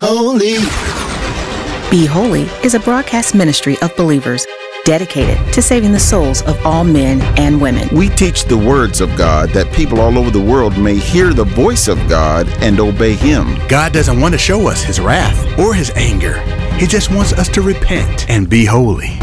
holy. Be Holy is a broadcast ministry of believers dedicated to saving the souls of all men and women. We teach the words of God that people all over the world may hear the voice of God and obey Him. God doesn't want to show us His wrath or His anger. He just wants us to repent and be holy.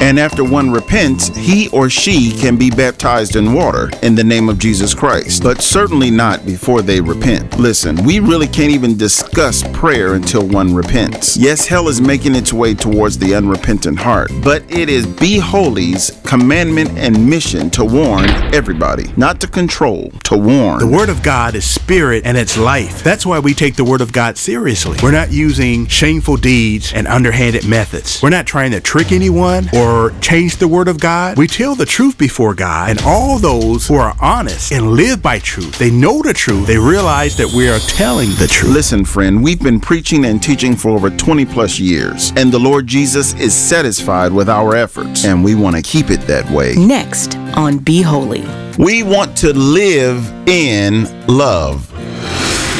And after one repents, he or she can be baptized in water in the name of Jesus Christ, but certainly not before they repent. Listen, we really can't even discuss prayer until one repents. Yes, hell is making its way towards the unrepentant heart, but it is Be Holy's commandment and mission to warn everybody, not to control, to warn. The Word of God is spirit and it's life. That's why we take the Word of God seriously. We're not using shameful deeds and underhanded methods. We're not trying to trick anyone or or change the word of God. We tell the truth before God, and all those who are honest and live by truth, they know the truth, they realize that we are telling the truth. Listen, friend, we've been preaching and teaching for over 20 plus years, and the Lord Jesus is satisfied with our efforts, and we want to keep it that way. Next on Be Holy. We want to live in love.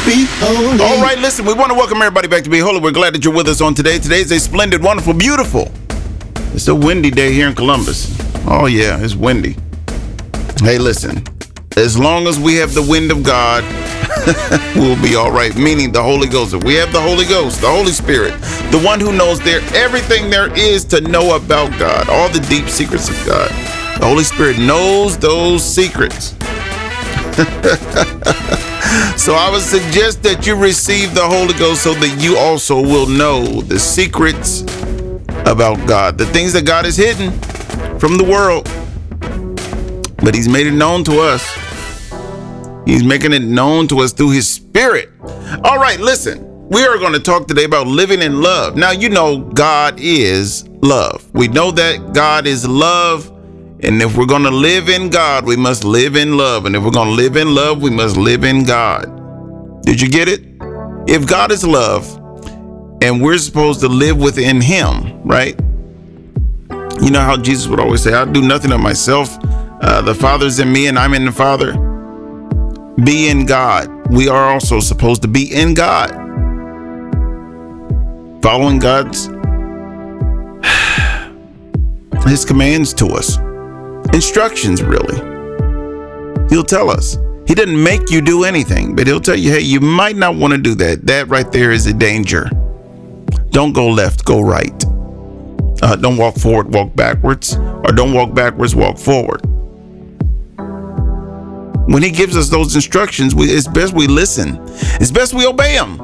Be holy. All right, listen, we want to welcome everybody back to Be Holy. We're glad that you're with us on today. Today's a splendid, wonderful, beautiful. It's a windy day here in Columbus. Oh, yeah, it's windy. Hey, listen, as long as we have the wind of God, we'll be all right. Meaning the Holy Ghost. If we have the Holy Ghost, the Holy Spirit, the one who knows there everything there is to know about God, all the deep secrets of God. The Holy Spirit knows those secrets. so I would suggest that you receive the Holy Ghost so that you also will know the secrets about God, the things that God has hidden from the world. But He's made it known to us. He's making it known to us through His Spirit. All right, listen. We are going to talk today about living in love. Now, you know, God is love. We know that God is love. And if we're going to live in God, we must live in love. And if we're going to live in love, we must live in God. Did you get it? If God is love and we're supposed to live within Him, right? You know how Jesus would always say, I do nothing of myself. Uh, the Father's in me and I'm in the Father. Be in God. We are also supposed to be in God. Following God's his commands to us. Instructions really. He'll tell us. He didn't make you do anything, but he'll tell you, hey, you might not want to do that. That right there is a danger. Don't go left, go right. Uh, don't walk forward, walk backwards. Or don't walk backwards, walk forward. When he gives us those instructions, we, it's best we listen. It's best we obey him.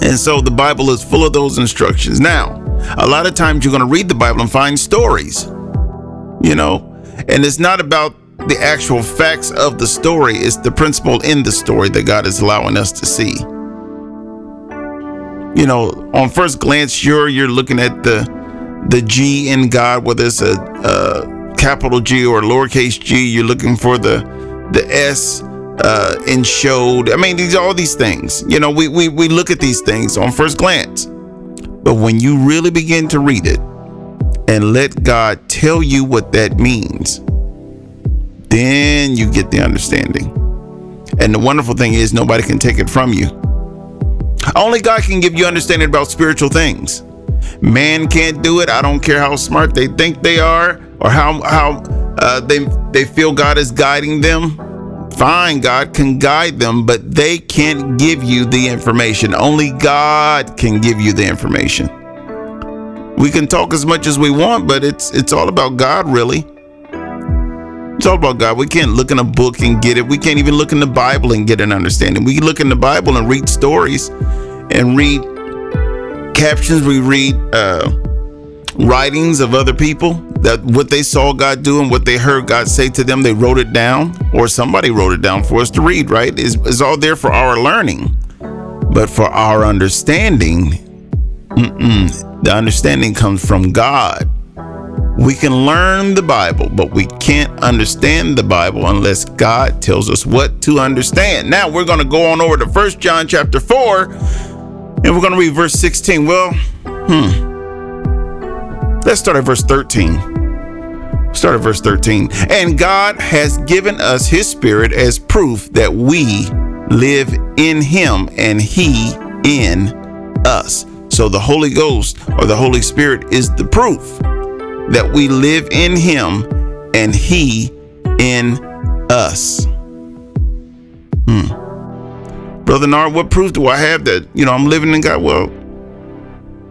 And so the Bible is full of those instructions. Now, a lot of times you're going to read the Bible and find stories, you know, and it's not about the actual facts of the story, it's the principle in the story that God is allowing us to see. You know, on first glance, sure, you're looking at the the G in God, whether it's a, a capital G or lowercase g, you're looking for the the S uh, in showed. I mean, these all these things. You know, we, we we look at these things on first glance, but when you really begin to read it and let God tell you what that means, then you get the understanding. And the wonderful thing is, nobody can take it from you. Only God can give you understanding about spiritual things. Man can't do it. I don't care how smart they think they are or how how uh, they they feel God is guiding them. Fine, God can guide them, but they can't give you the information. Only God can give you the information. We can talk as much as we want, but it's it's all about God, really. It's all about God. We can't look in a book and get it. We can't even look in the Bible and get an understanding. We look in the Bible and read stories and read captions. We read uh, writings of other people that what they saw God do and what they heard God say to them. They wrote it down, or somebody wrote it down for us to read. Right? It's, it's all there for our learning, but for our understanding, the understanding comes from God. We can learn the Bible, but we can't understand the Bible unless God tells us what to understand. Now we're going to go on over to First John chapter 4 and we're going to read verse 16. Well, hmm. Let's start at verse 13. Start at verse 13. And God has given us his spirit as proof that we live in him and he in us. So the Holy Ghost or the Holy Spirit is the proof that we live in him and he in us. Hmm. Brother Nard, what proof do I have that, you know, I'm living in God? Well,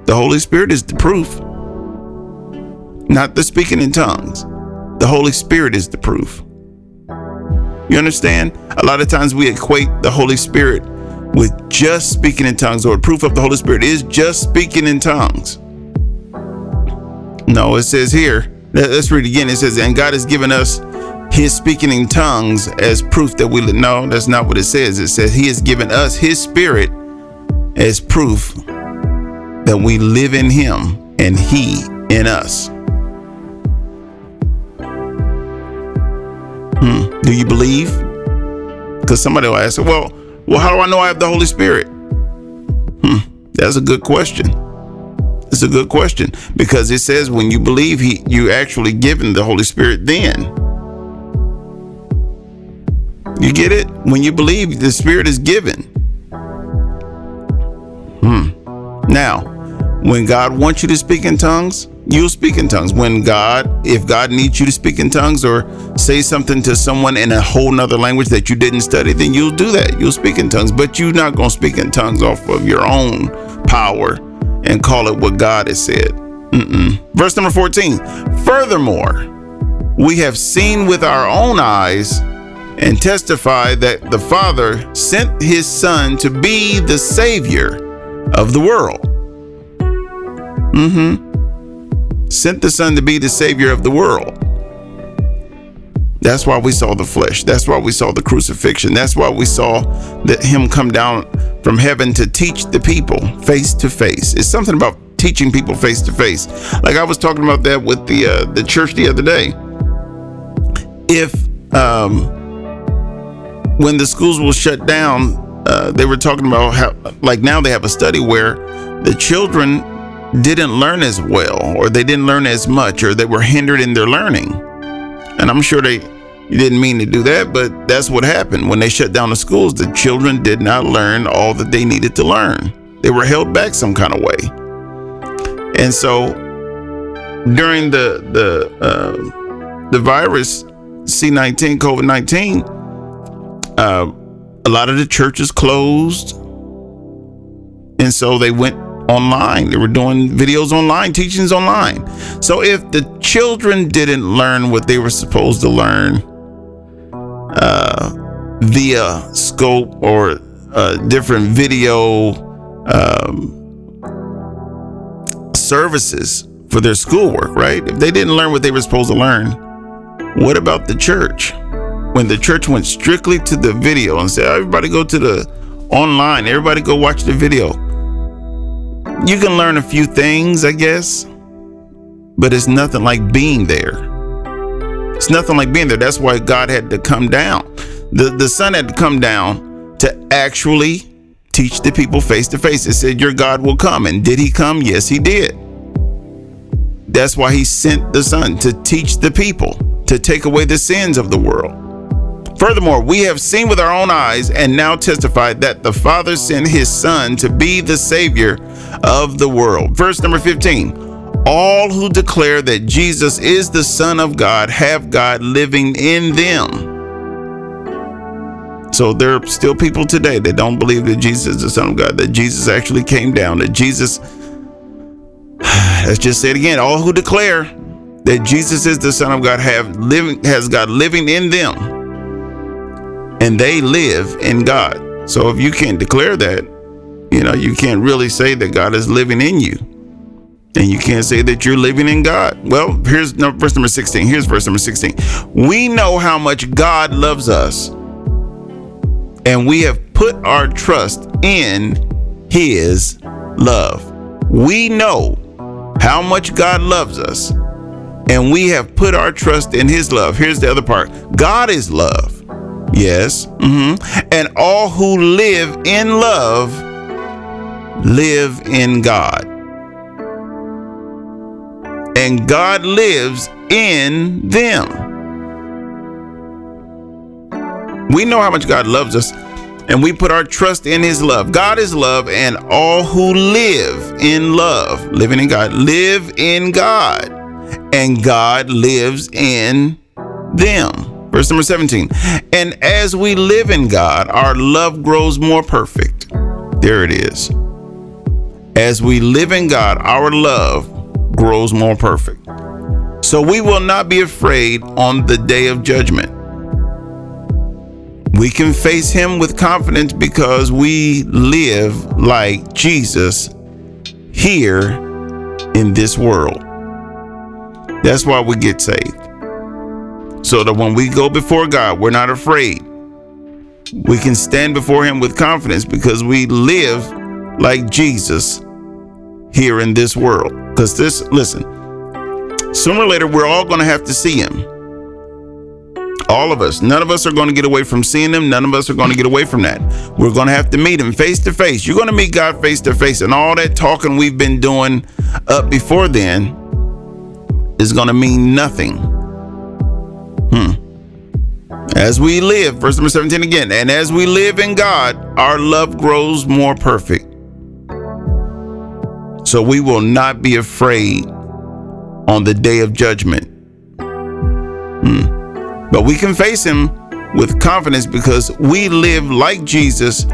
the Holy Spirit is the proof, not the speaking in tongues. The Holy Spirit is the proof. You understand? A lot of times we equate the Holy Spirit with just speaking in tongues, or proof of the Holy Spirit is just speaking in tongues. No, it says here, let's read again. It says, And God has given us his speaking in tongues as proof that we no, that's not what it says. It says he has given us his spirit as proof that we live in him and he in us. Hmm. Do you believe? Because somebody will ask, well, well, how do I know I have the Holy Spirit? Hmm. That's a good question. It's a good question because it says when you believe, he you actually given the Holy Spirit. Then you get it. When you believe, the Spirit is given. Hmm. Now, when God wants you to speak in tongues, you'll speak in tongues. When God, if God needs you to speak in tongues or say something to someone in a whole nother language that you didn't study, then you'll do that. You'll speak in tongues, but you're not going to speak in tongues off of your own power and call it what God has said. Mm-mm. Verse number 14. Furthermore, we have seen with our own eyes and testify that the Father sent his Son to be the Savior of the world. Mm-hmm sent the Son to be the Savior of the world. That's why we saw the flesh. That's why we saw the crucifixion. That's why we saw that Him come down from heaven to teach the people face to face. It's something about teaching people face to face. Like I was talking about that with the uh, the church the other day. If um, when the schools will shut down, uh, they were talking about how like now they have a study where the children didn't learn as well, or they didn't learn as much, or they were hindered in their learning. And I'm sure they didn't mean to do that, but that's what happened. When they shut down the schools, the children did not learn all that they needed to learn. They were held back some kind of way. And so during the the uh, the virus C19 COVID 19, uh, a lot of the churches closed, and so they went online. They were doing videos online, teachings online. So if the children didn't learn what they were supposed to learn uh, via scope or different video um, services for their schoolwork, right? If they didn't learn what they were supposed to learn, what about the church? When the church went strictly to the video and said, everybody go to the online, everybody go watch the video you can learn a few things, I guess, but it's nothing like being there. It's nothing like being there. That's why God had to come down. The the Son had to come down to actually teach the people face to face. It said, Your God will come. And did he come? Yes, he did. That's why he sent the Son to teach the people, to take away the sins of the world. Furthermore, we have seen with our own eyes and now testify that the Father sent his Son to be the Savior of the world. Verse number 15 All who declare that Jesus is the Son of God have God living in them. So there are still people today that don't believe that Jesus is the Son of God, that Jesus actually came down, that Jesus, let's just say it again, all who declare that Jesus is the Son of God have living has God living in them. And they live in God. So if you can't declare that, you know, you can't really say that God is living in you. And you can't say that you're living in God. Well, here's no, verse number 16. Here's verse number 16. We know how much God loves us, and we have put our trust in his love. We know how much God loves us, and we have put our trust in his love. Here's the other part God is love. Yes. Mm-hmm. And all who live in love live in God. And God lives in them. We know how much God loves us, and we put our trust in his love. God is love, and all who live in love, living in God, live in God, and God lives in them. Verse number 17. And as we live in God, our love grows more perfect. There it is. As we live in God, our love grows more perfect. So we will not be afraid on the day of judgment. We can face him with confidence because we live like Jesus here in this world. That's why we get saved. So that when we go before God, we're not afraid. We can stand before him with confidence because we live like Jesus here in this world. Because this, listen, sooner or later, we're all going to have to see him. All of us. None of us are going to get away from seeing him. None of us are going to get away from that. We're going to have to meet him face to face. You're going to meet God face to face. And all that talking we've been doing up before then is going to mean nothing. Hmm. As we live, verse number 17 again, and as we live in God, our love grows more perfect. So we will not be afraid on the day of judgment. Hmm. But we can face him with confidence because we live like Jesus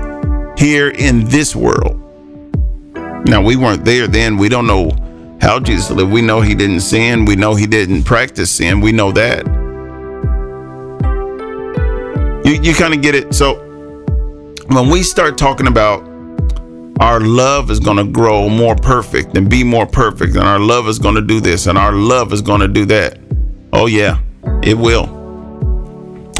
here in this world. Now, we weren't there then. We don't know how Jesus lived. We know he didn't sin. We know he didn't practice sin. We know that. You, you kind of get it. So, when we start talking about our love is going to grow more perfect and be more perfect, and our love is going to do this, and our love is going to do that. Oh, yeah, it will.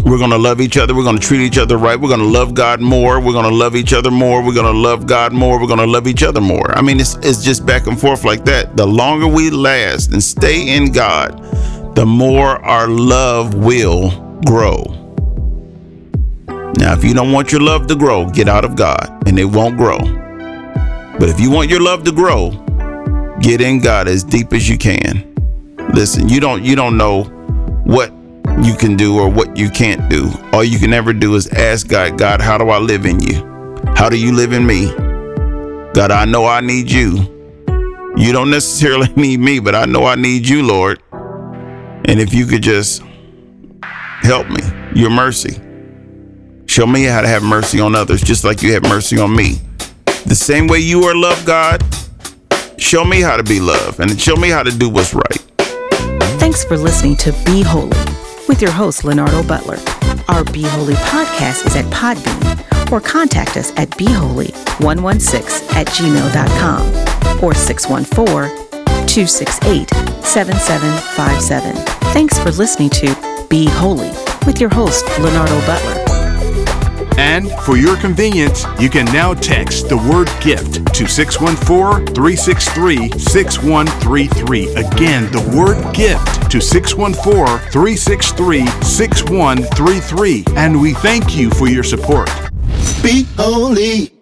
We're going to love each other. We're going to treat each other right. We're going to love God more. We're going to love each other more. We're going to love God more. We're going to love each other more. I mean, it's, it's just back and forth like that. The longer we last and stay in God, the more our love will grow. Now, if you don't want your love to grow, get out of God and it won't grow. But if you want your love to grow, get in God as deep as you can. Listen, you don't you don't know what you can do or what you can't do. All you can ever do is ask God, God, how do I live in you? How do you live in me? God, I know I need you. You don't necessarily need me, but I know I need you, Lord. And if you could just help me, your mercy. Show me how to have mercy on others, just like you have mercy on me. The same way you are loved, God, show me how to be loved and show me how to do what's right. Thanks for listening to Be Holy with your host, Leonardo Butler. Our Be Holy podcast is at Podbean or contact us at beholy116 at gmail.com or 614 268 7757. Thanks for listening to Be Holy with your host, Leonardo Butler. And for your convenience, you can now text the word gift to 614 363 6133. Again, the word gift to 614 363 6133. And we thank you for your support. Be holy.